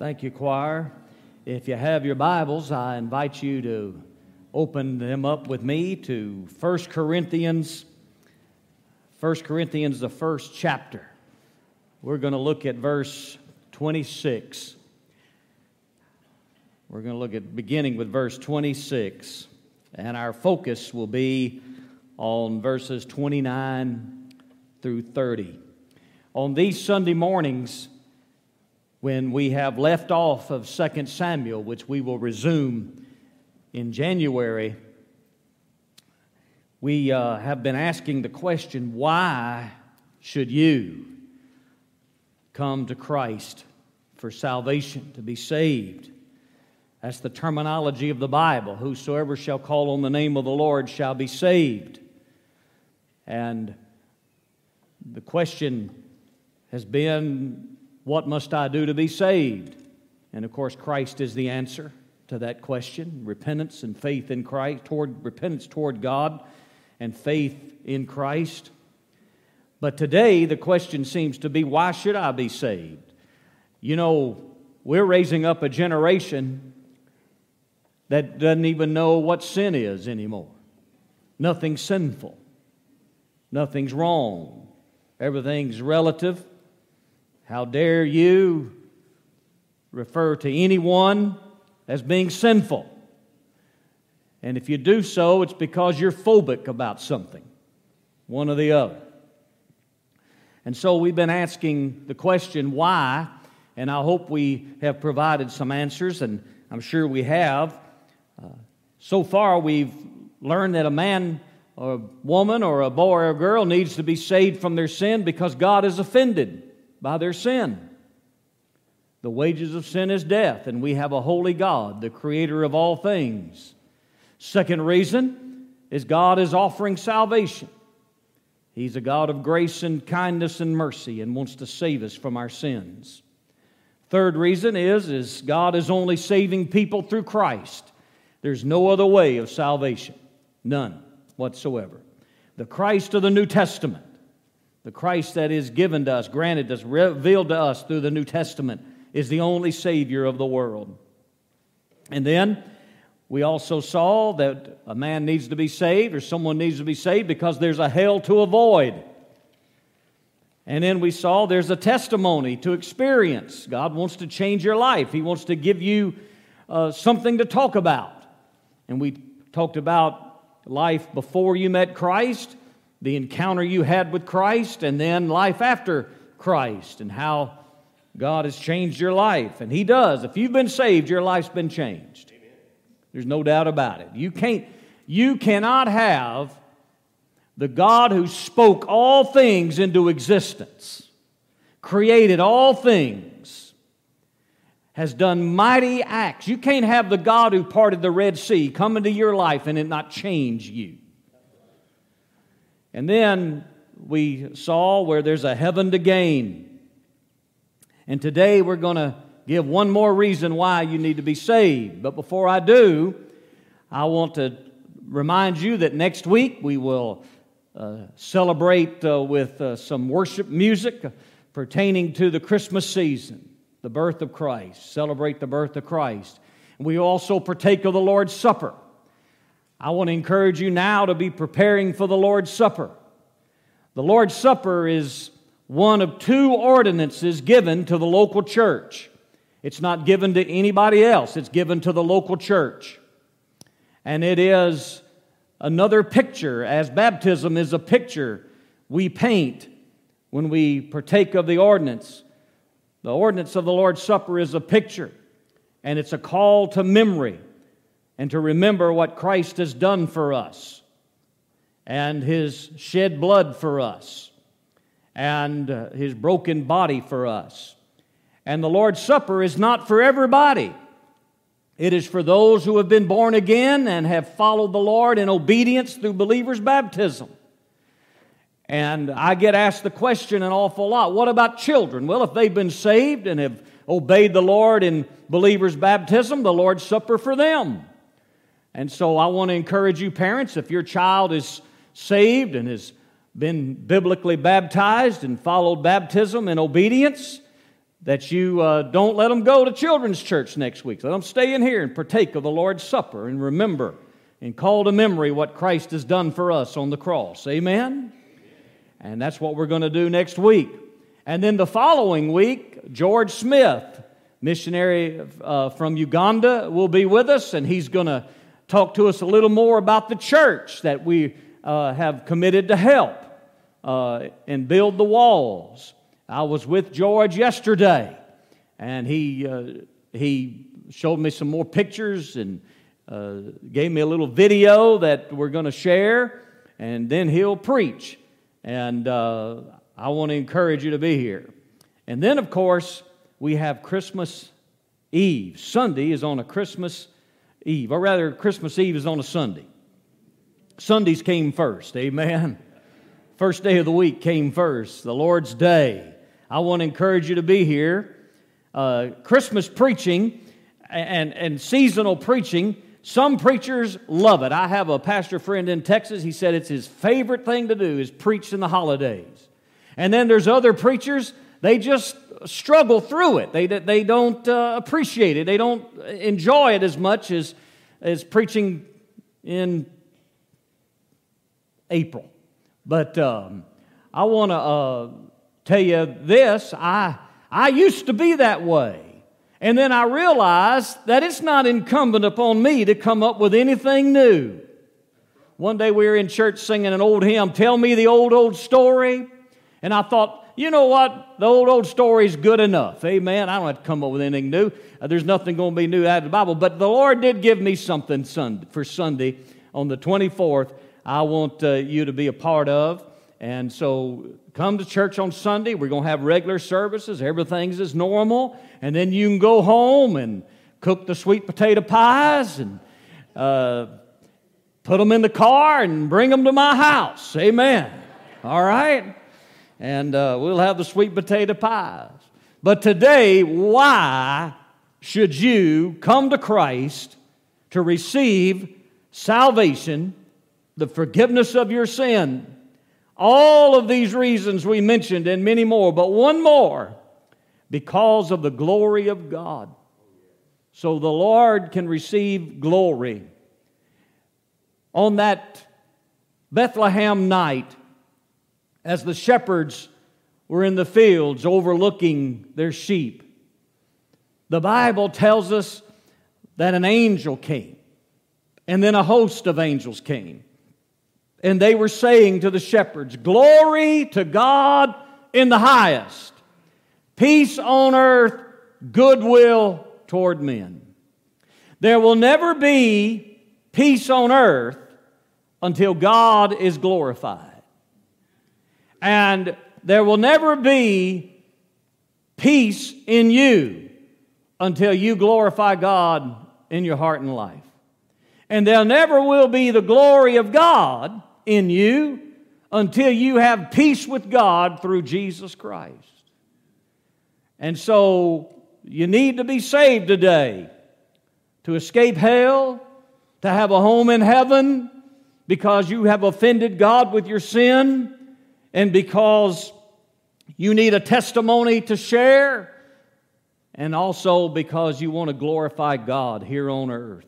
Thank you, choir. If you have your Bibles, I invite you to open them up with me to 1 Corinthians, 1 Corinthians, the first chapter. We're going to look at verse 26. We're going to look at beginning with verse 26, and our focus will be on verses 29 through 30. On these Sunday mornings, when we have left off of 2 Samuel, which we will resume in January, we uh, have been asking the question why should you come to Christ for salvation, to be saved? That's the terminology of the Bible. Whosoever shall call on the name of the Lord shall be saved. And the question has been what must I do to be saved? And of course, Christ is the answer to that question repentance and faith in Christ, toward repentance toward God and faith in Christ. But today, the question seems to be why should I be saved? You know, we're raising up a generation that doesn't even know what sin is anymore. Nothing's sinful, nothing's wrong, everything's relative. How dare you refer to anyone as being sinful? And if you do so, it's because you're phobic about something, one or the other. And so we've been asking the question, why? And I hope we have provided some answers, and I'm sure we have. Uh, so far, we've learned that a man or a woman or a boy or a girl needs to be saved from their sin because God is offended by their sin. The wages of sin is death, and we have a holy God, the creator of all things. Second reason is God is offering salvation. He's a God of grace and kindness and mercy and wants to save us from our sins. Third reason is, is God is only saving people through Christ. There's no other way of salvation. None whatsoever. The Christ of the New Testament the Christ that is given to us, granted us, revealed to us through the New Testament, is the only Savior of the world. And then we also saw that a man needs to be saved or someone needs to be saved because there's a hell to avoid. And then we saw there's a testimony to experience. God wants to change your life, He wants to give you uh, something to talk about. And we talked about life before you met Christ the encounter you had with Christ and then life after Christ and how God has changed your life. And He does. If you've been saved, your life's been changed. There's no doubt about it. You can't, you cannot have the God who spoke all things into existence, created all things, has done mighty acts. You can't have the God who parted the Red Sea come into your life and it not change you. And then we saw where there's a heaven to gain. And today we're going to give one more reason why you need to be saved. But before I do, I want to remind you that next week we will uh, celebrate uh, with uh, some worship music pertaining to the Christmas season, the birth of Christ, celebrate the birth of Christ. We also partake of the Lord's Supper. I want to encourage you now to be preparing for the Lord's Supper. The Lord's Supper is one of two ordinances given to the local church. It's not given to anybody else, it's given to the local church. And it is another picture, as baptism is a picture we paint when we partake of the ordinance. The ordinance of the Lord's Supper is a picture, and it's a call to memory and to remember what Christ has done for us and his shed blood for us and uh, his broken body for us. And the Lord's Supper is not for everybody. It is for those who have been born again and have followed the Lord in obedience through believers' baptism. And I get asked the question an awful lot what about children? Well, if they've been saved and have obeyed the Lord in believers' baptism, the Lord's Supper for them. And so I want to encourage you, parents, if your child is saved and has been biblically baptized and followed baptism in obedience, that you uh, don't let them go to children's church next week. Let them stay in here and partake of the Lord's Supper and remember and call to memory what Christ has done for us on the cross. Amen? And that's what we're going to do next week. And then the following week, George Smith, missionary uh, from Uganda, will be with us, and he's going to talk to us a little more about the church that we uh, have committed to help uh, and build the walls. I was with George yesterday, and he, uh, he showed me some more pictures and uh, gave me a little video that we're going to share, and then he'll preach. And uh, I want to encourage you to be here. And then, of course, we have Christmas Eve. Sunday is on a Christmas Eve, or rather, Christmas Eve is on a Sunday. Sundays came first, amen. First day of the week came first, the Lord's Day. I want to encourage you to be here. Uh, Christmas preaching and, and seasonal preaching, some preachers love it. I have a pastor friend in Texas. He said it's his favorite thing to do is preach in the holidays. And then there's other preachers, they just struggle through it. They, they don't uh, appreciate it. They don't enjoy it as much as, as preaching in April. But um, I want to uh, tell you this I, I used to be that way. And then I realized that it's not incumbent upon me to come up with anything new. One day we were in church singing an old hymn, Tell Me the Old, Old Story. And I thought, you know what? The old, old story is good enough. Amen. I don't have to come up with anything new. Uh, there's nothing going to be new out of the Bible. But the Lord did give me something Sunday, for Sunday on the 24th. I want uh, you to be a part of. And so come to church on Sunday. We're going to have regular services. Everything's as normal. And then you can go home and cook the sweet potato pies and uh, put them in the car and bring them to my house. Amen. All right? And uh, we'll have the sweet potato pies. But today, why should you come to Christ to receive salvation, the forgiveness of your sin? All of these reasons we mentioned and many more, but one more because of the glory of God. So the Lord can receive glory. On that Bethlehem night, as the shepherds were in the fields overlooking their sheep, the Bible tells us that an angel came, and then a host of angels came. And they were saying to the shepherds, Glory to God in the highest, peace on earth, goodwill toward men. There will never be peace on earth until God is glorified. And there will never be peace in you until you glorify God in your heart and life. And there never will be the glory of God in you until you have peace with God through Jesus Christ. And so you need to be saved today to escape hell, to have a home in heaven because you have offended God with your sin, and because you need a testimony to share, and also because you want to glorify God here on earth.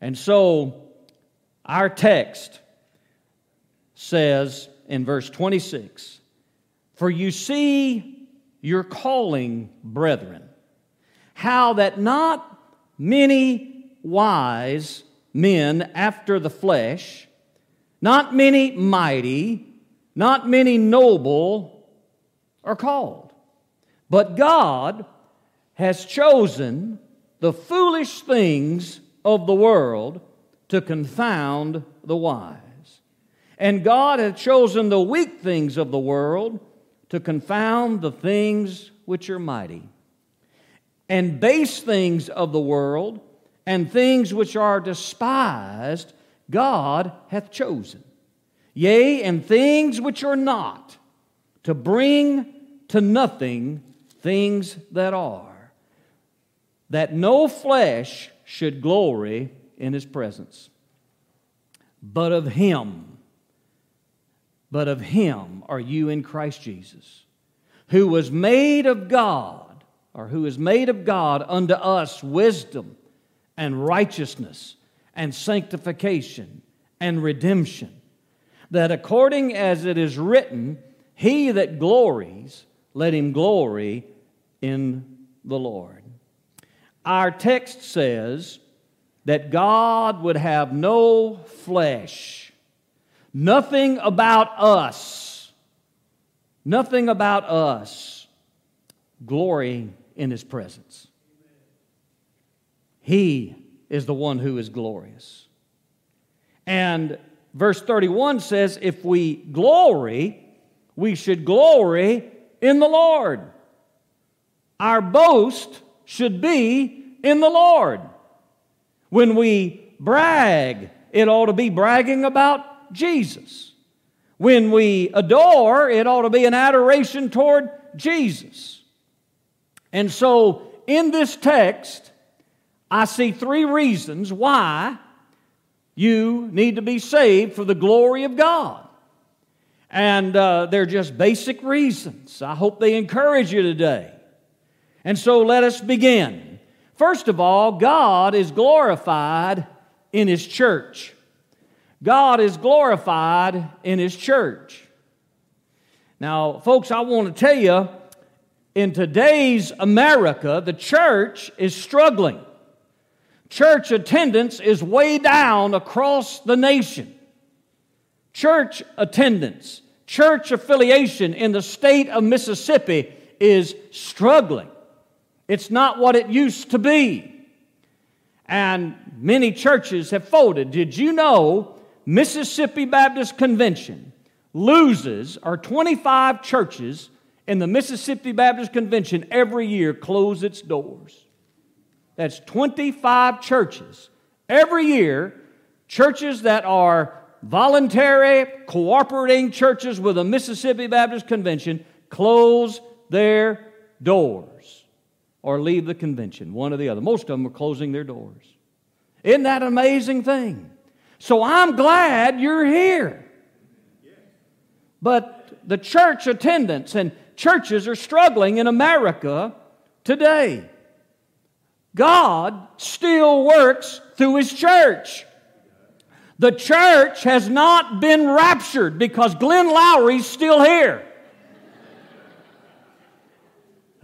And so, our text says in verse 26 For you see your calling, brethren, how that not many wise men after the flesh, not many mighty, not many noble are called. But God has chosen the foolish things of the world to confound the wise. And God hath chosen the weak things of the world to confound the things which are mighty, and base things of the world, and things which are despised, God hath chosen. Yea, and things which are not, to bring to nothing things that are, that no flesh should glory in his presence, but of him but of him are you in Christ Jesus, who was made of God, or who is made of God unto us wisdom and righteousness and sanctification and redemption, that according as it is written, he that glories, let him glory in the Lord. Our text says that God would have no flesh, nothing about us, nothing about us glorying in his presence. He is the one who is glorious. And verse 31 says, if we glory, we should glory in the Lord. Our boast should be in the Lord. When we brag, it ought to be bragging about Jesus. When we adore, it ought to be an adoration toward Jesus. And so, in this text, I see three reasons why you need to be saved for the glory of God. And uh, they're just basic reasons. I hope they encourage you today. And so let us begin. First of all, God is glorified in His church. God is glorified in His church. Now, folks, I want to tell you in today's America, the church is struggling. Church attendance is way down across the nation. Church attendance, church affiliation in the state of Mississippi is struggling. It's not what it used to be. And many churches have folded. Did you know Mississippi Baptist Convention loses, or 25 churches in the Mississippi Baptist Convention every year close its doors? That's 25 churches. Every year, churches that are voluntary, cooperating churches with the Mississippi Baptist Convention close their doors or leave the convention, one or the other. Most of them are closing their doors. Isn't that an amazing thing? So I'm glad you're here. But the church attendance and churches are struggling in America today. God still works through His church. The church has not been raptured because Glenn Lowry's still here.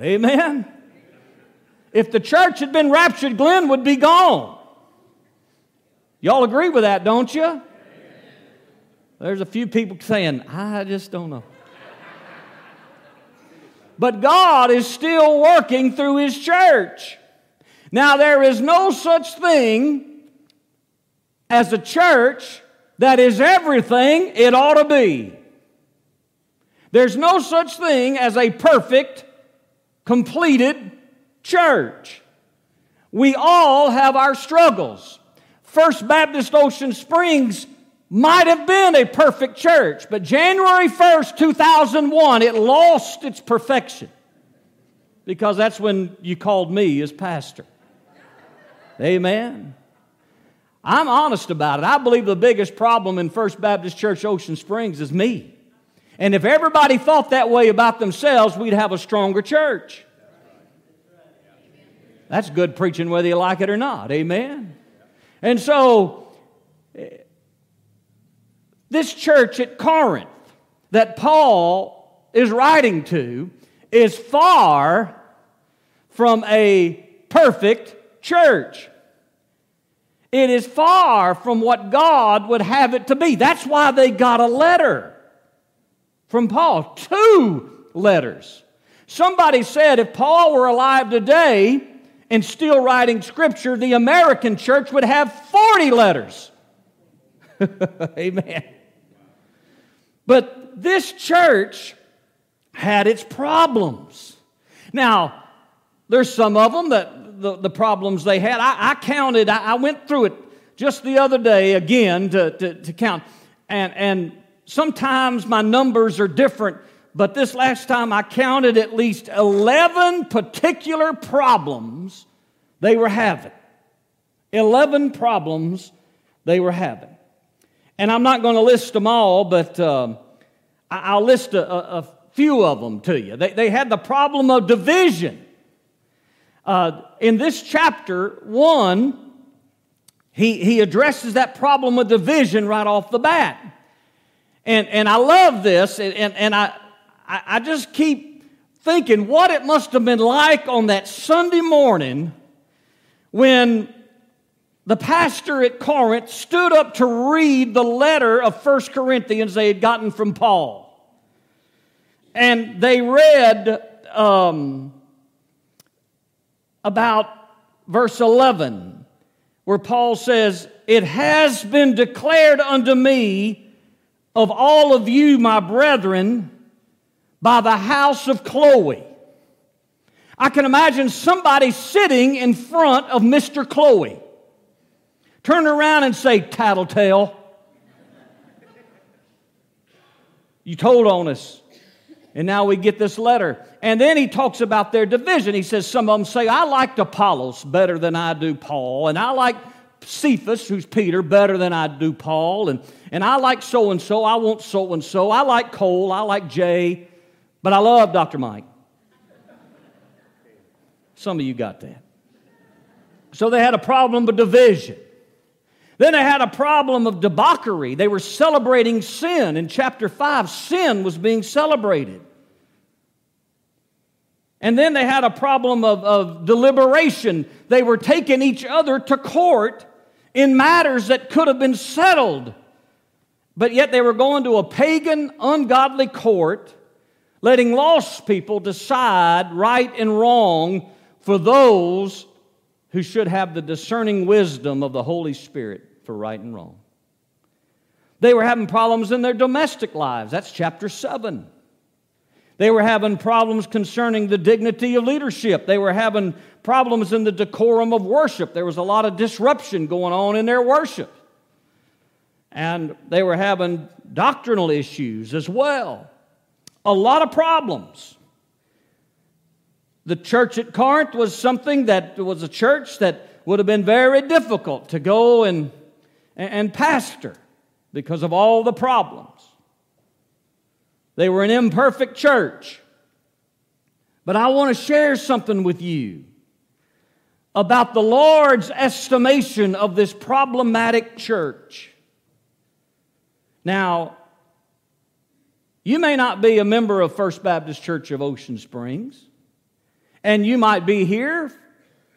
Amen. If the church had been raptured, Glenn would be gone. Y'all agree with that, don't you? There's a few people saying, I just don't know. But God is still working through His church. Now, there is no such thing as a church that is everything it ought to be. There's no such thing as a perfect, completed church. We all have our struggles. First Baptist Ocean Springs might have been a perfect church, but January 1st, 2001, it lost its perfection because that's when you called me as pastor. Amen. I'm honest about it. I believe the biggest problem in First Baptist Church Ocean Springs is me. And if everybody thought that way about themselves, we'd have a stronger church. That's good preaching whether you like it or not. Amen. And so, this church at Corinth that Paul is writing to is far from a perfect church. It is far from what God would have it to be. That's why they got a letter from Paul. Two letters. Somebody said if Paul were alive today and still writing scripture, the American church would have 40 letters. Amen. But this church had its problems. Now, there's some of them that the, the problems they had. I, I counted, I, I, went through it just the other day again to, to, to count. And, and sometimes my numbers are different, but this last time I counted at least 11 particular problems they were having. 11 problems they were having. And I'm not going to list them all, but um, I'll list a, a, few of them to you. They, they had the problem of division. Uh, in this chapter, one, he, he addresses that problem of division right off the bat. And, and I love this, and, and, and I, I just keep thinking what it must have been like on that Sunday morning when the pastor at Corinth stood up to read the letter of First Corinthians they had gotten from Paul. And they read um, about verse 11, where Paul says, It has been declared unto me of all of you, my brethren, by the house of Chloe. I can imagine somebody sitting in front of Mr. Chloe turn around and say, Tattletale. You told on us. And now we get this letter. And then he talks about their division. He says, Some of them say, I liked Apollos better than I do Paul. And I like Cephas, who's Peter, better than I do Paul. And, and I like so and so. I want so and so. I like Cole. I like Jay. But I love Dr. Mike. Some of you got that. So they had a problem with division. Then they had a problem of debauchery. They were celebrating sin. In chapter 5, sin was being celebrated. And then they had a problem of, of deliberation. They were taking each other to court in matters that could have been settled. But yet they were going to a pagan, ungodly court, letting lost people decide right and wrong for those who should have the discerning wisdom of the Holy Spirit for right and wrong. They were having problems in their domestic lives. That's chapter 7. They were having problems concerning the dignity of leadership. They were having problems in the decorum of worship. There was a lot of disruption going on in their worship. And they were having doctrinal issues as well. A lot of problems. The church at Corinth was something that was a church that would have been very difficult to go and, and pastor because of all the problems. They were an imperfect church. But I want to share something with you about the Lord's estimation of this problematic church. Now, you may not be a member of First Baptist Church of Ocean Springs. And you might be here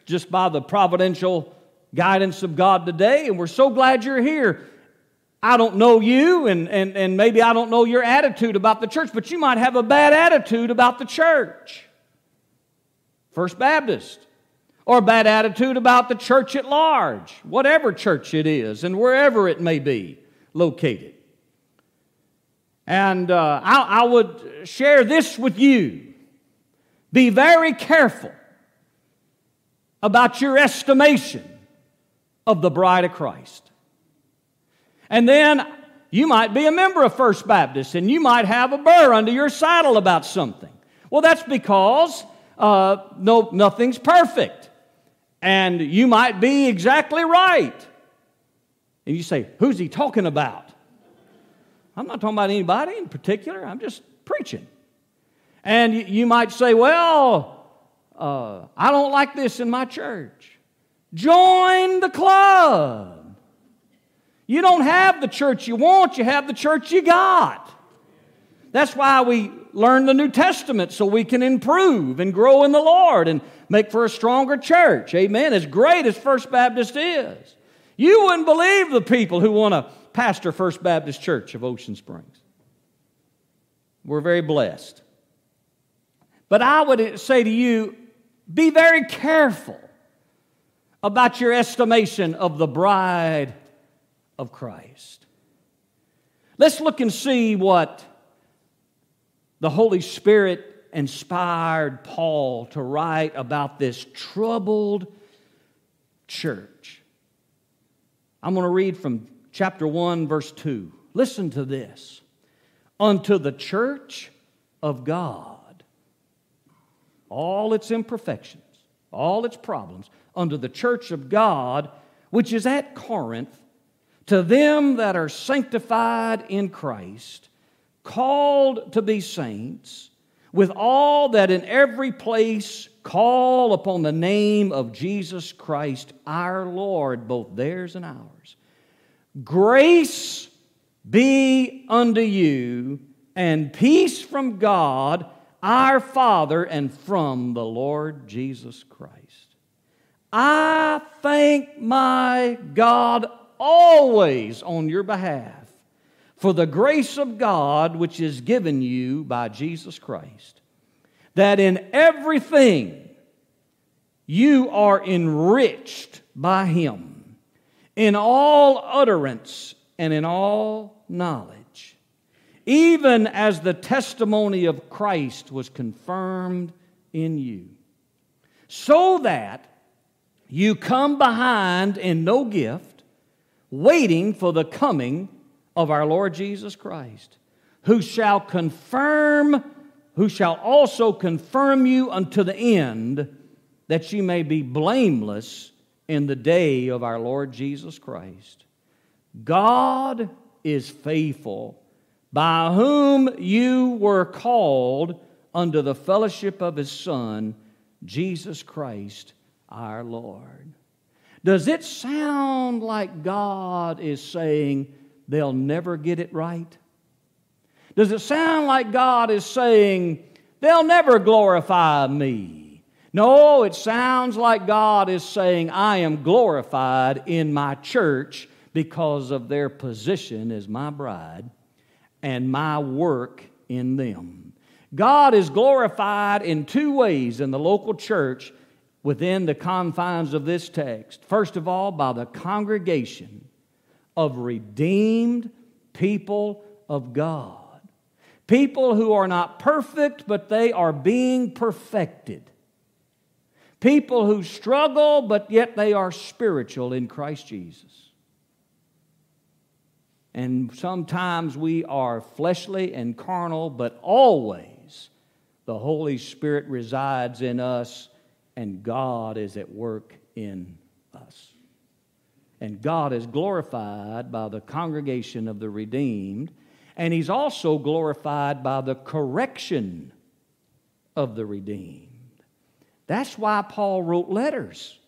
just by the providential guidance of God today, and we're so glad you're here. I don't know you, and, and, and maybe I don't know your attitude about the church, but you might have a bad attitude about the church. First Baptist. Or a bad attitude about the church at large, whatever church it is, and wherever it may be located. And uh, I, I would share this with you be very careful about your estimation of the bride of Christ. And then you might be a member of First Baptist and you might have a burr under your saddle about something. Well, that's because uh, no, nothing's perfect. And you might be exactly right. And you say, Who's he talking about? I'm not talking about anybody in particular, I'm just preaching. And you might say, well, uh, I don't like this in my church. Join the club. You don't have the church you want, you have the church you got. That's why we learn the New Testament so we can improve and grow in the Lord and make for a stronger church. Amen. As great as First Baptist is. You wouldn't believe the people who want to pastor First Baptist Church of Ocean Springs. We're very blessed. But I would say to you be very careful about your estimation of the bride of Christ. Let's look and see what the Holy Spirit inspired Paul to write about this troubled church. I'm going to read from chapter 1, verse 2. Listen to this. Unto the church of God all its imperfections, all its problems, under the church of God, which is at Corinth, to them that are sanctified in Christ, called to be saints, with all that in every place call upon the name of Jesus Christ our Lord, both theirs and ours. Grace be unto you, and peace from God our Father and from the Lord Jesus Christ. I thank my God always on your behalf for the grace of God which is given you by Jesus Christ, that in everything you are enriched by Him, in all utterance and in all knowledge, even as the testimony of Christ was confirmed in you, so that you come behind in no gift, waiting for the coming of our Lord Jesus Christ, who shall confirm, who shall also confirm you unto the end, that you may be blameless in the day of our Lord Jesus Christ. God is faithful, by whom you were called unto the fellowship of his Son, Jesus Christ our Lord. Does it sound like God is saying they'll never get it right? Does it sound like God is saying they'll never glorify me? No, it sounds like God is saying I am glorified in my church because of their position as my bride and my work in them. God is glorified in two ways in the local church within the confines of this text. First of all, by the congregation of redeemed people of God. People who are not perfect, but they are being perfected. People who struggle, but yet they are spiritual in Christ Jesus. And sometimes we are fleshly and carnal, but always the Holy Spirit resides in us and God is at work in us. And God is glorified by the congregation of the redeemed, and He's also glorified by the correction of the redeemed. That's why Paul wrote letters,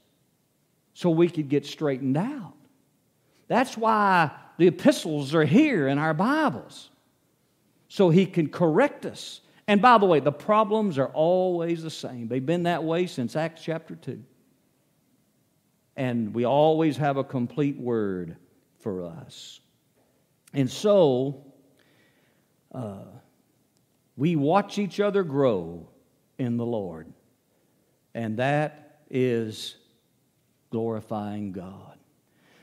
so we could get straightened out. That's why the epistles are here in our Bibles, so he can correct us and by the way, the problems are always the same. They've been that way since Acts chapter 2. And we always have a complete word for us. And so, uh, we watch each other grow in the Lord. And that is glorifying God.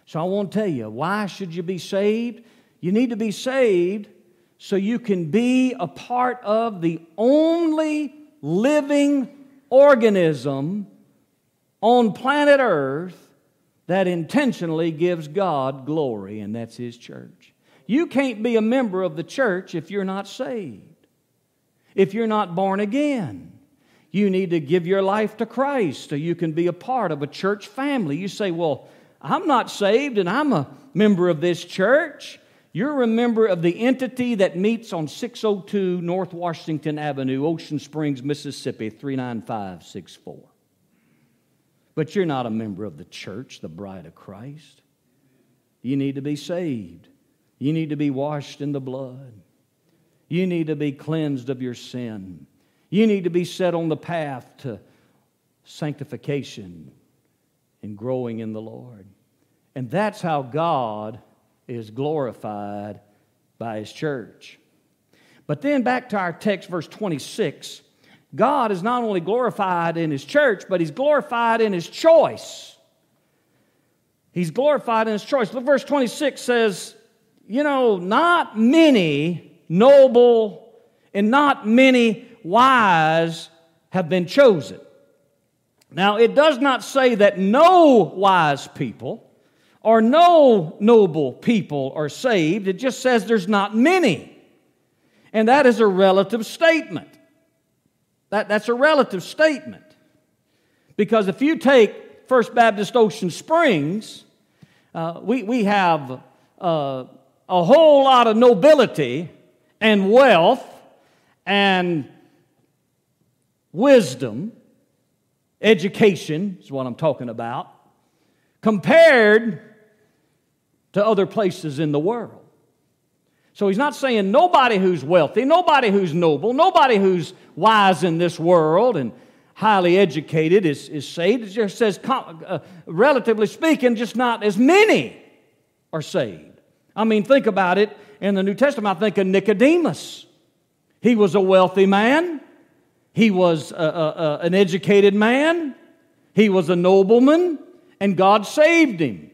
So I want to tell you, why should you be saved? You need to be saved so you can be a part of the only living organism on planet Earth that intentionally gives God glory, and that's His church. You can't be a member of the church if you're not saved, if you're not born again. You need to give your life to Christ so you can be a part of a church family. You say, Well, I'm not saved and I'm a member of this church. You're a member of the entity that meets on 602 North Washington Avenue, Ocean Springs, Mississippi, 39564. But you're not a member of the church, the bride of Christ. You need to be saved. You need to be washed in the blood. You need to be cleansed of your sin. You need to be set on the path to sanctification and growing in the Lord. And that's how God is glorified by his church. But then back to our text, verse 26. God is not only glorified in his church, but he's glorified in his choice. He's glorified in his choice. Look, verse 26 says, You know, not many noble and not many wise have been chosen. Now, it does not say that no wise people or no noble people are saved. It just says there's not many. And that is a relative statement. That, that's a relative statement. Because if you take First Baptist Ocean Springs, uh, we, we have uh, a whole lot of nobility and wealth and wisdom, education is what I'm talking about, compared to other places in the world. So he's not saying nobody who's wealthy, nobody who's noble, nobody who's wise in this world and highly educated is, is saved. It just says, uh, relatively speaking, just not as many are saved. I mean, think about it. In the New Testament, I think of Nicodemus. He was a wealthy man, he was a, a, a, an educated man, he was a nobleman, and God saved him.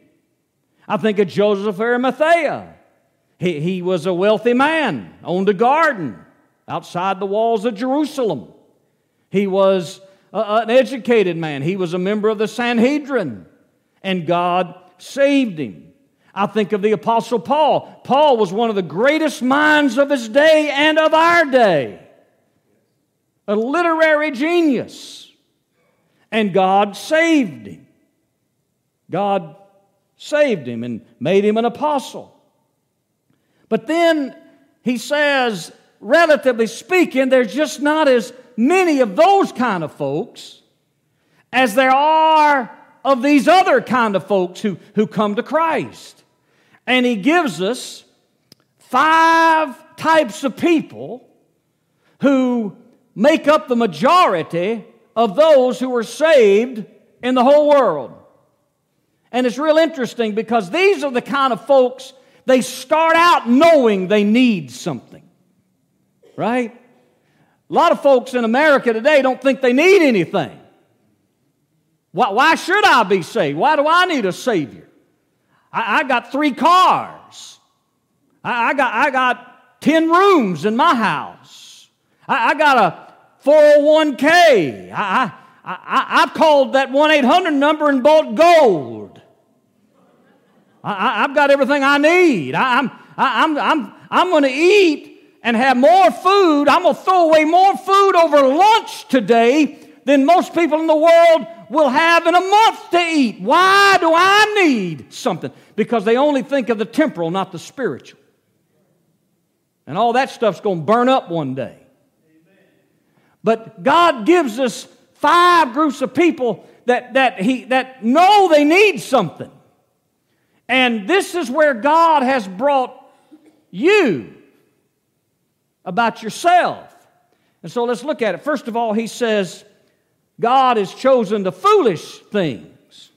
I think of Joseph Arimathea. He, he was a wealthy man, owned a garden outside the walls of Jerusalem. He was an educated man. He was a member of the Sanhedrin, and God saved him. I think of the Apostle Paul. Paul was one of the greatest minds of his day and of our day, a literary genius. And God saved him. God saved him and made him an apostle. But then he says, relatively speaking, there's just not as many of those kind of folks as there are of these other kind of folks who, who come to Christ. And he gives us five types of people who make up the majority of those who are saved in the whole world. And it's real interesting because these are the kind of folks they start out knowing they need something. Right? A lot of folks in America today don't think they need anything. Why, why should I be saved? Why do I need a Savior? I, I got three cars. I, I, got, I got 10 rooms in my house. I, I got a 401k. I, I, I've called that 1 800 number and bought gold. I, have got everything I need. I, I'm, I, I'm, I'm, I'm going to eat and have more food. I'm going to throw away more food over lunch today than most people in the world will have in a month to eat. Why do I need something? Because they only think of the temporal, not the spiritual. And all that stuff's going to burn up one day. But God gives us five groups of people that, that, he, that know they need something. And this is where God has brought you about yourself. And so let's look at it. First of all, he says, God has chosen the foolish things.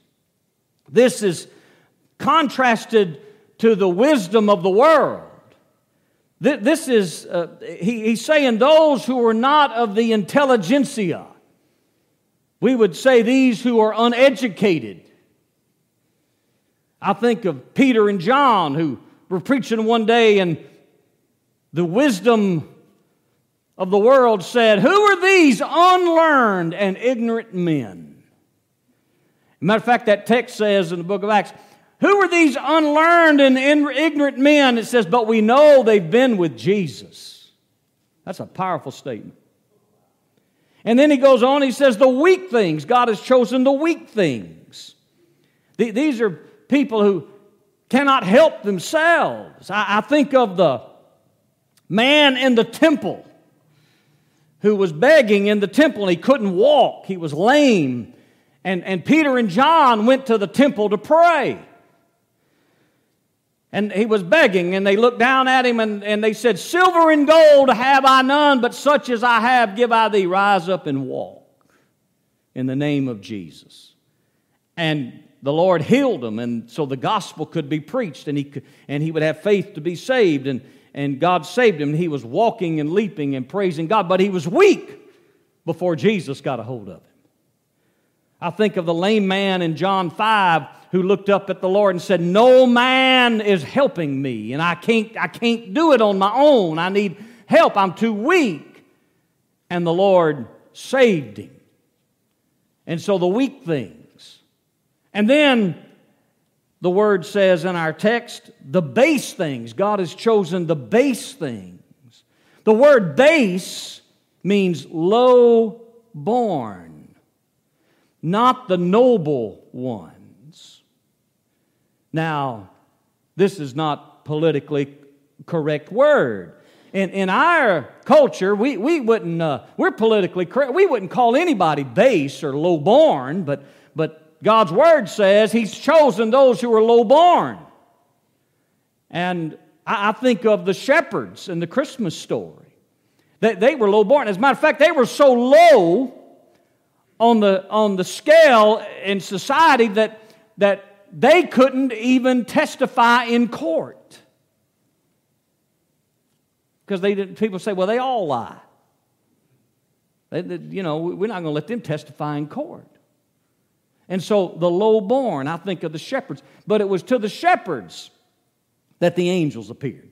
This is contrasted to the wisdom of the world. This is, uh, he, he's saying those who are not of the intelligentsia. We would say these who are uneducated. I think of Peter and John who were preaching one day and the wisdom of the world said, Who are these unlearned and ignorant men? Matter of fact, that text says in the book of Acts, Who are these unlearned and ignorant men? It says, But we know they've been with Jesus. That's a powerful statement. And then he goes on, he says, The weak things. God has chosen the weak things. These are people who cannot help themselves. I think of the man in the temple who was begging in the temple and he couldn't walk, he was lame. And, and Peter and John went to the temple to pray. And he was begging, and they looked down at him and, and they said, Silver and gold have I none, but such as I have give I thee. Rise up and walk in the name of Jesus. And the Lord healed him, and so the gospel could be preached, and he, could, and he would have faith to be saved. And, and God saved him. He was walking and leaping and praising God, but he was weak before Jesus got a hold of him. I think of the lame man in John 5 who looked up at the Lord and said, No man is helping me, and I can't, I can't do it on my own. I need help. I'm too weak. And the Lord saved him. And so the weak things. And then the word says in our text, the base things. God has chosen the base things. The word base means low born, not the noble ones. Now, this is not politically correct word. in, in our culture, we, we wouldn't, uh, we're politically correct. We wouldn't call anybody base or low born, but, but God's Word says He's chosen those who are low born. And I, think of the shepherds in the Christmas story. They, they were low born. As a matter of fact, they were so low on the, on the scale in society that, that they couldn't even testify in court. Because they didn't, people say, well, they all lie. They, they, you know, we're not going to let them testify in court. And so the low born, I think of the shepherds, but it was to the shepherds that the angels appeared.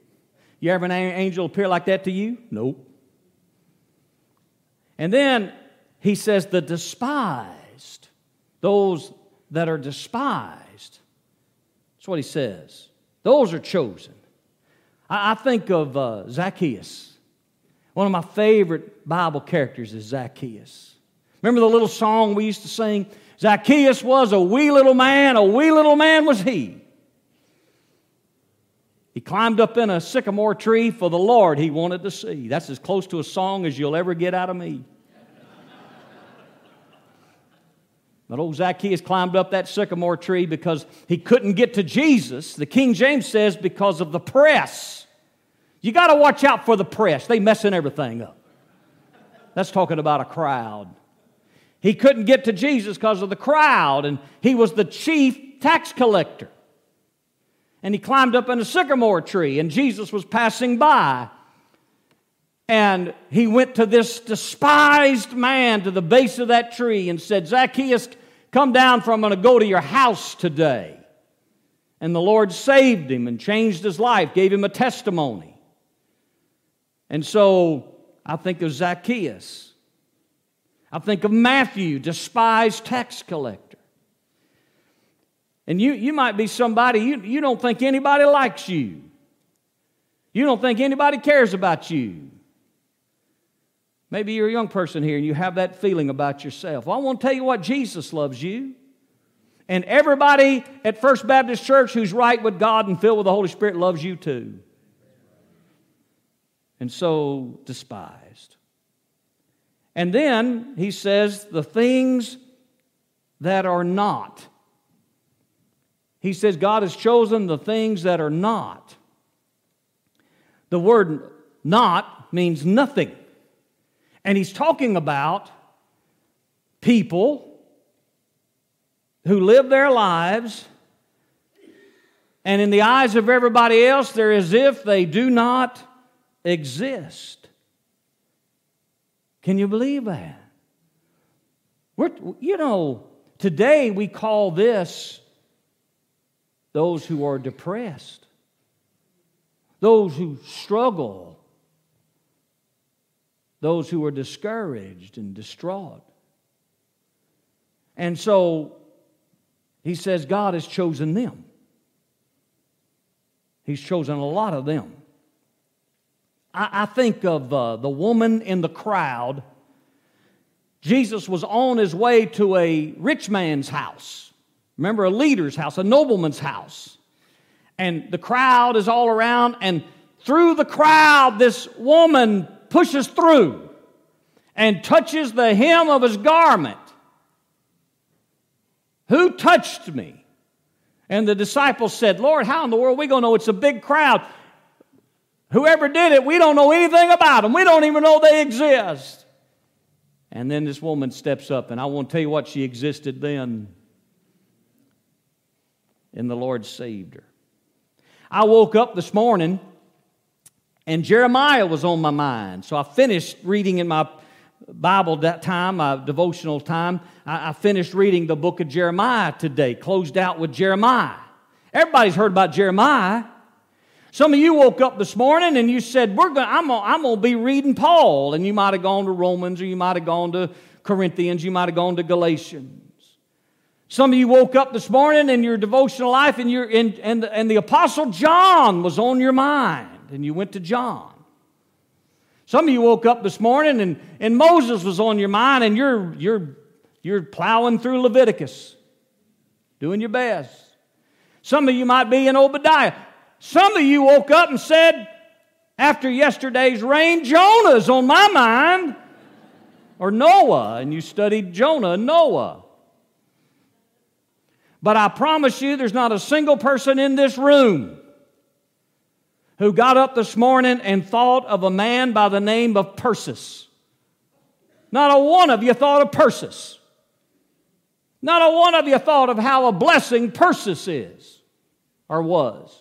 You ever an angel appear like that to you? Nope. And then he says, the despised, those that are despised. That's what he says. Those are chosen. I, I think of uh, Zacchaeus. One of my favorite Bible characters is Zacchaeus. Remember the little song we used to sing? Zacchaeus was a wee little man, a wee little man was he. He climbed up in a sycamore tree for the Lord he wanted to see. That's as close to a song as you'll ever get out of me. But old Zacchaeus climbed up that sycamore tree because he couldn't get to Jesus. The King James says because of the press. You got to watch out for the press. They messing everything up. That's talking about a crowd. He couldn't get to Jesus because of the crowd, and he was the chief tax collector. And he climbed up in a sycamore tree, and Jesus was passing by. And he went to this despised man to the base of that tree and said, Zacchaeus, come down for I'm going to go to your house today. And the Lord saved him and changed his life, gave him a testimony. And so I think of Zacchaeus. I think of Matthew, despised tax collector. And you, you might be somebody, you, you don't think anybody likes you. You don't think anybody cares about you. Maybe you're a young person here and you have that feeling about yourself. Well, I want to tell you what Jesus loves you. And everybody at First Baptist Church who's right with God and filled with the Holy Spirit loves you too. And so despised. And then he says, the things that are not. He says, God has chosen the things that are not. The word not means nothing. And he's talking about people who live their lives, and in the eyes of everybody else, they're as if they do not exist. Can you believe that? We're, you know, today we call this those who are depressed, those who struggle those who are discouraged and distraught. And so he says God has chosen them. He's chosen a lot of them. I, I think of uh, the woman in the crowd. Jesus was on his way to a rich man's house. Remember, a leader's house, a nobleman's house. And the crowd is all around, and through the crowd, this woman pushes through and touches the hem of his garment. Who touched me? And the disciples said, Lord, how in the world are we going to know? It's a big crowd. Whoever did it, we don't know anything about them. We don't even know they exist. And then this woman steps up, and I won't tell you what she existed then. And the Lord saved her. I woke up this morning and Jeremiah was on my mind. So I finished reading in my Bible that time, my devotional time. I, finished reading the book of Jeremiah today, closed out with Jeremiah. Everybody's heard about Jeremiah. Some of you woke up this morning and you said, We're gonna, I'm going to be reading Paul. And you might have gone to Romans or you might have gone to Corinthians, you might have gone to Galatians. Some of you woke up this morning in your devotional life and, you and, and, and the Apostle John was on your mind and you went to John. Some of you woke up this morning and, and Moses was on your mind and you're, you're, you're plowing through Leviticus, doing your best. Some of you might be in Obadiah. Some of you woke up and said, After yesterday's rain, Jonah's on my mind. Or Noah, and you studied Jonah and Noah. But I promise you, there's not a single person in this room who got up this morning and thought of a man by the name of Persis. Not a one of you thought of Persis. Not a one of you thought of how a blessing Persis is or was.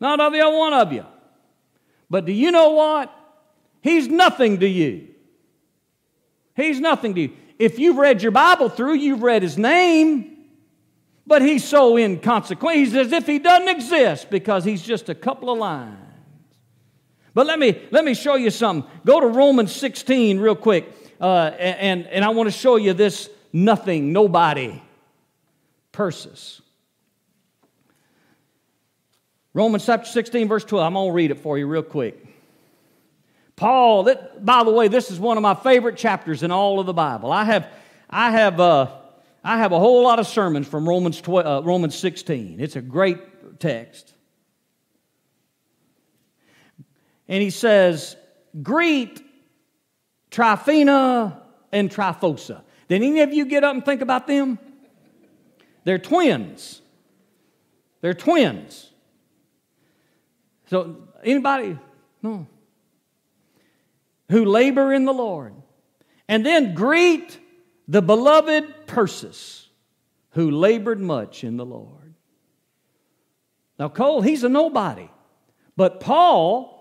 Not of you, one of you. But do you know what? He's nothing to you. He's nothing to you. If you've read your Bible through, you've read his name. But he's so inconsequential. He's as if he doesn't exist because he's just a couple of lines. But let me, let me show you something. Go to Romans 16 real quick. Uh, and, and I want to show you this nothing, nobody, Persis. Romans chapter 16, verse 12. I'm going to read it for you real quick. Paul, that, by the way, this is one of my favorite chapters in all of the Bible. I have, I have, uh, I have a whole lot of sermons from Romans, 12, uh, Romans 16. It's a great text. And he says, Greet Tryphena and Tryphosa. Did any of you get up and think about them? They're twins. They're twins. So, anybody? No. Who labor in the Lord. And then greet the beloved Persis, who labored much in the Lord. Now, Cole, he's a nobody. But Paul,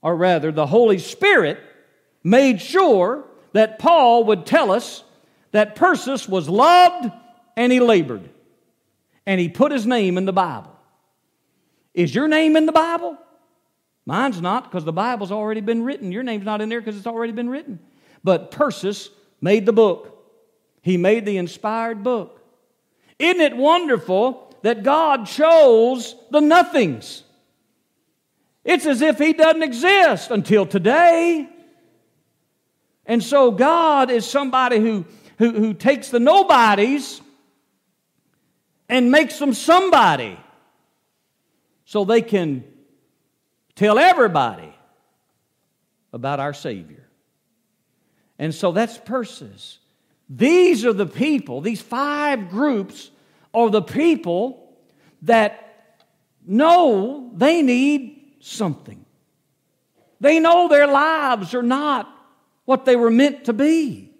or rather the Holy Spirit, made sure that Paul would tell us that Persis was loved and he labored. And he put his name in the Bible. Is your name in the Bible? Mine's not because the Bible's already been written. Your name's not in there because it's already been written. But Persis made the book. He made the inspired book. Isn't it wonderful that God chose the nothings? It's as if He doesn't exist until today. And so God is somebody who, who, who takes the nobodies and makes them somebody so they can tell everybody about our Savior. And so that's Persis. These are the people, these five groups are the people that know they need something. They know their lives are not what they were meant to be.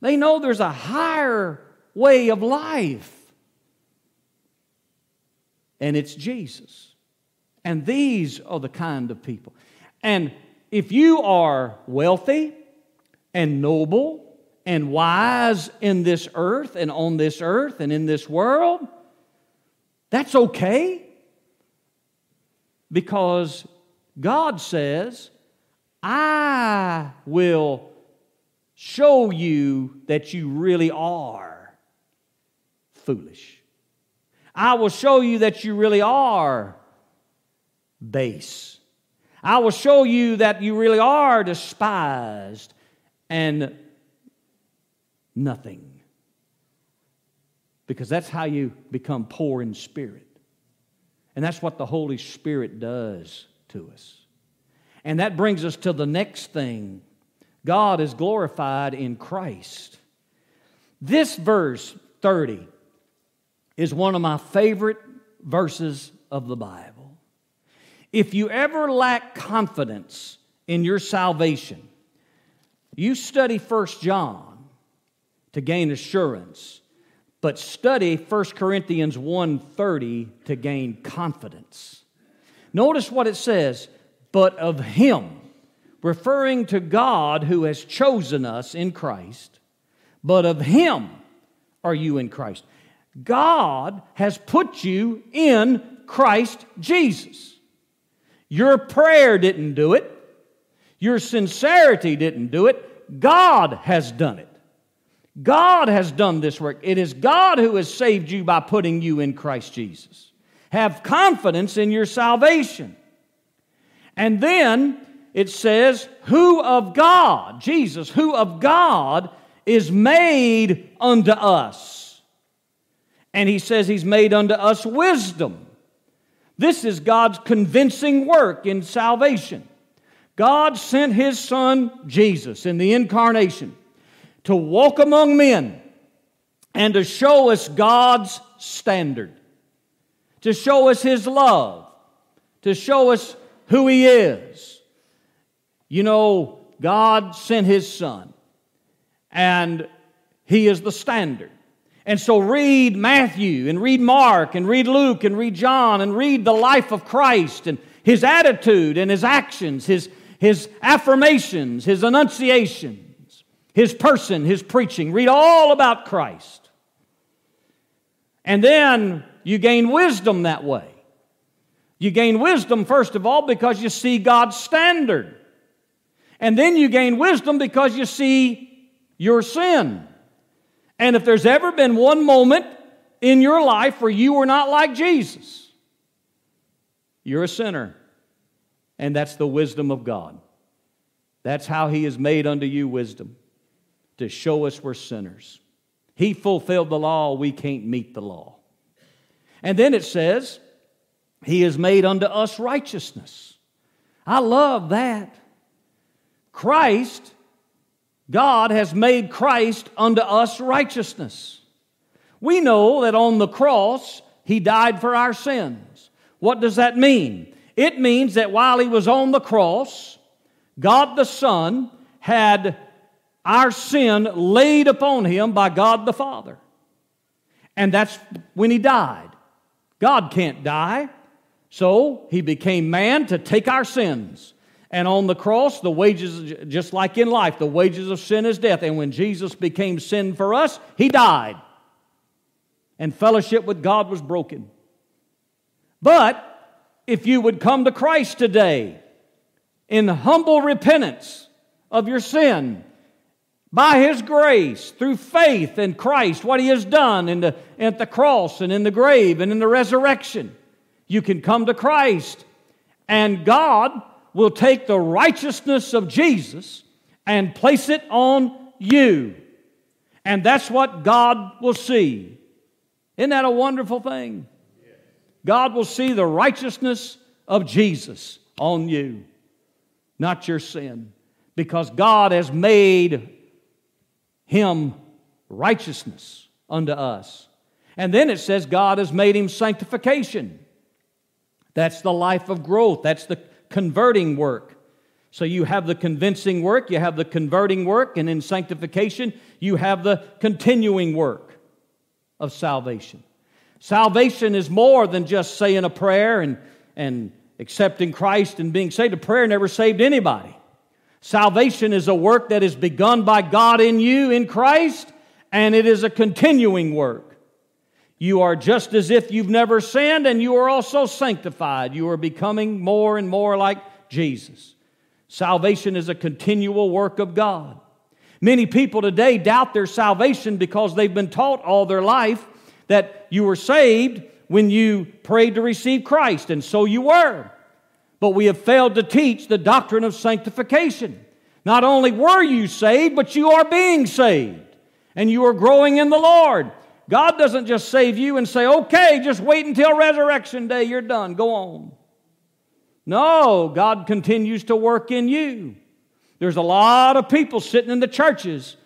They know there's a higher way of life, and it's Jesus. And these are the kind of people. And if you are wealthy and noble and wise in this earth and on this earth and in this world, that's okay. Because God says, I will show you that you really are foolish. I will show you that you really are base. I will show you that you really are despised and nothing. Because that's how you become poor in spirit. And that's what the Holy Spirit does to us. And that brings us to the next thing God is glorified in Christ. This verse 30 is one of my favorite verses of the Bible. If you ever lack confidence in your salvation, you study First John to gain assurance, but study 1 Corinthians 1:30 to gain confidence. Notice what it says, but of him, referring to God who has chosen us in Christ, but of him are you in Christ. God has put you in Christ Jesus. Your prayer didn't do it. Your sincerity didn't do it. God has done it. God has done this work. It is God who has saved you by putting you in Christ Jesus. Have confidence in your salvation. And then it says, Who of God, Jesus, who of God is made unto us. And he says he's made unto us wisdom This is God's convincing work in salvation. God sent His Son, Jesus, in the incarnation to walk among men and to show us God's standard, to show us His love, to show us who He is. You know, God sent His Son, and He is the standard. And so read Matthew and read Mark and read Luke and read John and read the life of Christ and his attitude and his actions, his, his affirmations, his enunciations, his person, his preaching. Read all about Christ. And then you gain wisdom that way. You gain wisdom, first of all, because you see God's standard. And then you gain wisdom because you see your sin. And if there's ever been one moment in your life where you were not like Jesus, you're a sinner. And that's the wisdom of God. That's how He has made unto you wisdom to show us we're sinners. He fulfilled the law, we can't meet the law. And then it says, He has made unto us righteousness. I love that. Christ God has made Christ unto us righteousness. We know that on the cross, He died for our sins. What does that mean? It means that while He was on the cross, God the Son had our sin laid upon Him by God the Father. And that's when He died. God can't die, so He became man to take our sins. And on the cross, the wages, just like in life, the wages of sin is death. And when Jesus became sin for us, he died. And fellowship with God was broken. But if you would come to Christ today in humble repentance of your sin, by His grace, through faith in Christ, what He has done in the, at the cross and in the grave and in the resurrection, you can come to Christ. And God will take the righteousness of Jesus and place it on you. And that's what God will see. Isn't that a wonderful thing? God will see the righteousness of Jesus on you, not your sin, because God has made him righteousness unto us. And then it says God has made him sanctification. That's the life of growth. That's the converting work. So you have the convincing work, you have the converting work, and in sanctification, you have the continuing work of salvation. Salvation is more than just saying a prayer and, and accepting Christ and being saved. A prayer never saved anybody. Salvation is a work that is begun by God in you in Christ, and it is a continuing work. You are just as if you've never sinned, and you are also sanctified. You are becoming more and more like Jesus. Salvation is a continual work of God. Many people today doubt their salvation because they've been taught all their life that you were saved when you prayed to receive Christ, and so you were. But we have failed to teach the doctrine of sanctification. Not only were you saved, but you are being saved, and you are growing in the Lord. God doesn't just save you and say, okay, just wait until resurrection day, you're done, go on. No, God continues to work in you. There's a lot of people sitting in the churches.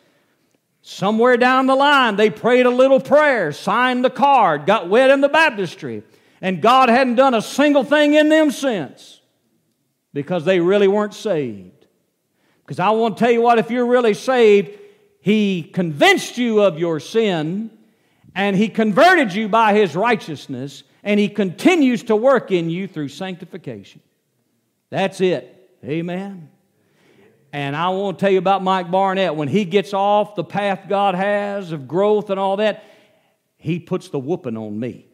Somewhere down the line, they prayed a little prayer, signed the card, got wet in the baptistry, and God hadn't done a single thing in them since because they really weren't saved. Because I want to tell you what, if you're really saved, He convinced you of your sin and He converted you by His righteousness, and He continues to work in you through sanctification. That's it. Amen. And I want to tell you about Mike Barnett. When he gets off the path God has of growth and all that, he puts the whooping on me.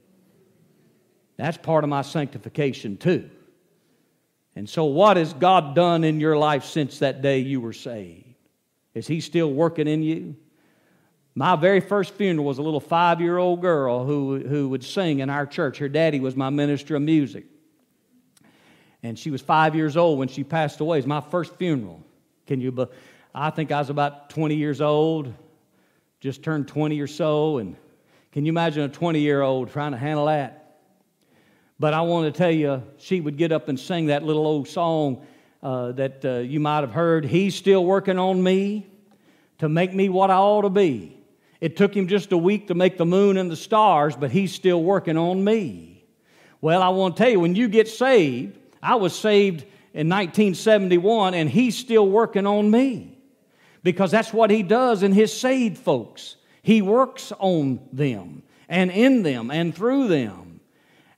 That's part of my sanctification, too. And so, what has God done in your life since that day you were saved? Is He still working in you? My very first funeral was a little five year old girl who, who would sing in our church. Her daddy was my minister of music. And she was five years old when she passed away. It was my first funeral. Can you, I think I was about 20 years old, just turned 20 or so. And can you imagine a 20 year old trying to handle that? But I want to tell you, she would get up and sing that little old song uh, that uh, you might have heard. He's still working on me to make me what I ought to be. It took him just a week to make the moon and the stars, but he's still working on me. Well, I want to tell you, when you get saved, I was saved in 1971, and he's still working on me because that's what he does in his saved folks. He works on them and in them and through them.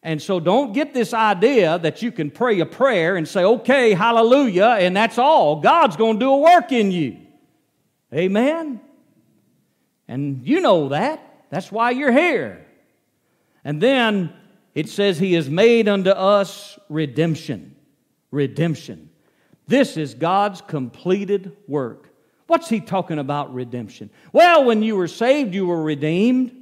And so don't get this idea that you can pray a prayer and say, okay, hallelujah, and that's all. God's going to do a work in you. Amen? And you know that. That's why you're here. And then it says, He has made unto us redemption. Redemption. This is God's completed work. What's He talking about, redemption? Well, when you were saved, you were redeemed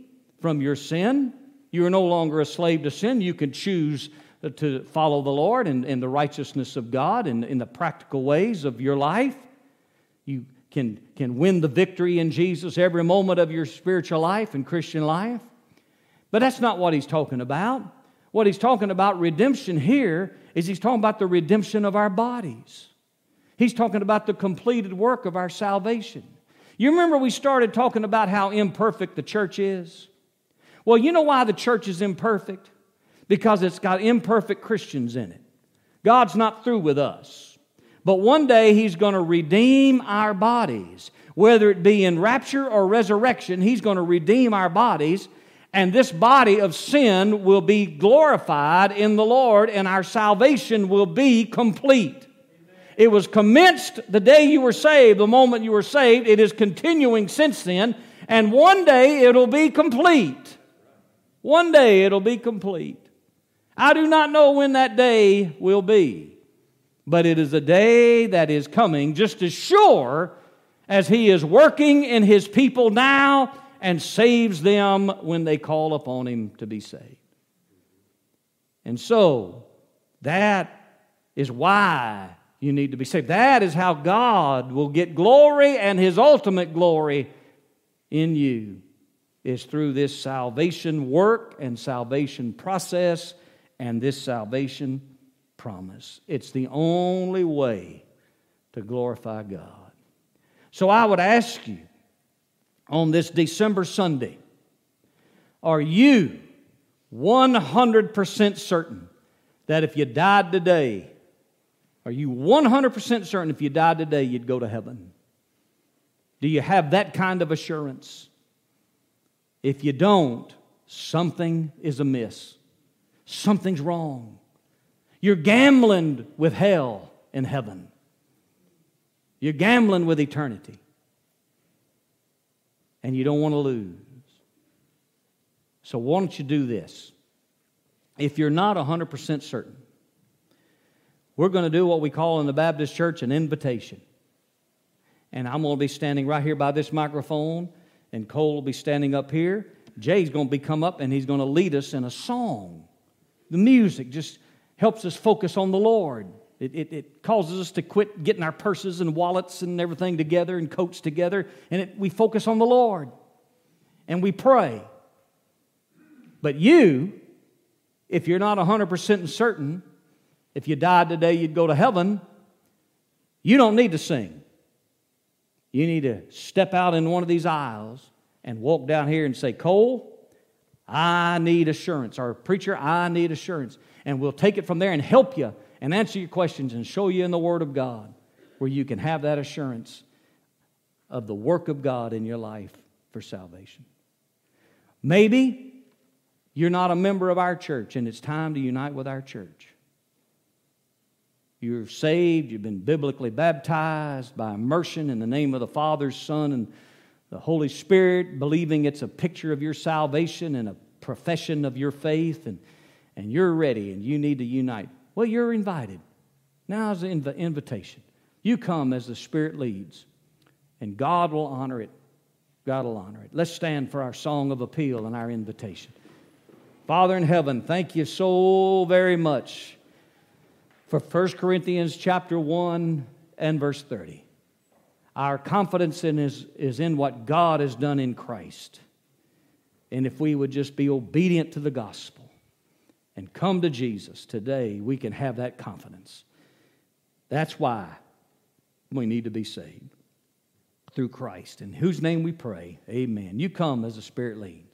from your sin. You are no longer a slave to sin. You can choose to follow the Lord and, and the righteousness of God and in the practical ways of your life. You can, can win the victory in Jesus every moment of your spiritual life and Christian life. But that's not what he's talking about. What he's talking about, redemption here, is he's talking about the redemption of our bodies. He's talking about the completed work of our salvation. You remember we started talking about how imperfect the church is? Well, you know why the church is imperfect? Because it's got imperfect Christians in it. God's not through with us. But one day He's going to redeem our bodies. Whether it be in rapture or resurrection, He's going to redeem our bodies. And this body of sin will be glorified in the Lord, and our salvation will be complete. It was commenced the day you were saved, the moment you were saved. It is continuing since then. And one day it'll be complete. One day it'll be complete. I do not know when that day will be but it is a day that is coming just as sure as He is working in His people now and saves them when they call upon Him to be saved. And so, that is why you need to be saved. That is how God will get glory and His ultimate glory in you is through this salvation work and salvation process and this salvation promise. It's the only way to glorify God. So I would ask you on this December Sunday are you 100% certain that if you died today, are you 100% certain if you died today you'd go to heaven? Do you have that kind of assurance? If you don't, something is amiss. Something's wrong. You're gambling with hell and heaven. You're gambling with eternity. And you don't want to lose. So, why don't you do this? If you're not 100% certain, we're going to do what we call in the Baptist church an invitation. And I'm going to be standing right here by this microphone, and Cole will be standing up here. Jay's going to be come up and he's going to lead us in a song. The music, just helps us focus on the Lord. It, it, it, causes us to quit getting our purses and wallets and everything together and coats together, and it, we focus on the Lord and we pray. But you, if you're not 100% certain, if you died today you'd go to heaven, you don't need to sing. You need to step out in one of these aisles and walk down here and say, Cole, I need assurance. Or, preacher, I need assurance and we'll take it from there and help you and answer your questions and show you in the Word of God where you can have that assurance of the work of God in your life for salvation. Maybe you're not a member of our church and it's time to unite with our church. You're saved, you've been biblically baptized by immersion in the name of the Father, Son, and the Holy Spirit, believing it's a picture of your salvation and a profession of your faith. And and you're ready and you need to unite, well, you're invited. Now's the inv- invitation. You come as the Spirit leads, and God will honor it. God will honor it. Let's stand for our song of appeal and our invitation. Father in heaven, thank you so very much for 1 Corinthians chapter 1 and verse 30. Our confidence in is, is in what God has done in Christ. And if we would just be obedient to the gospel, and come to Jesus, today we can have that confidence. That's why we need to be saved through Christ. In whose name we pray, amen. You come as the Spirit leads.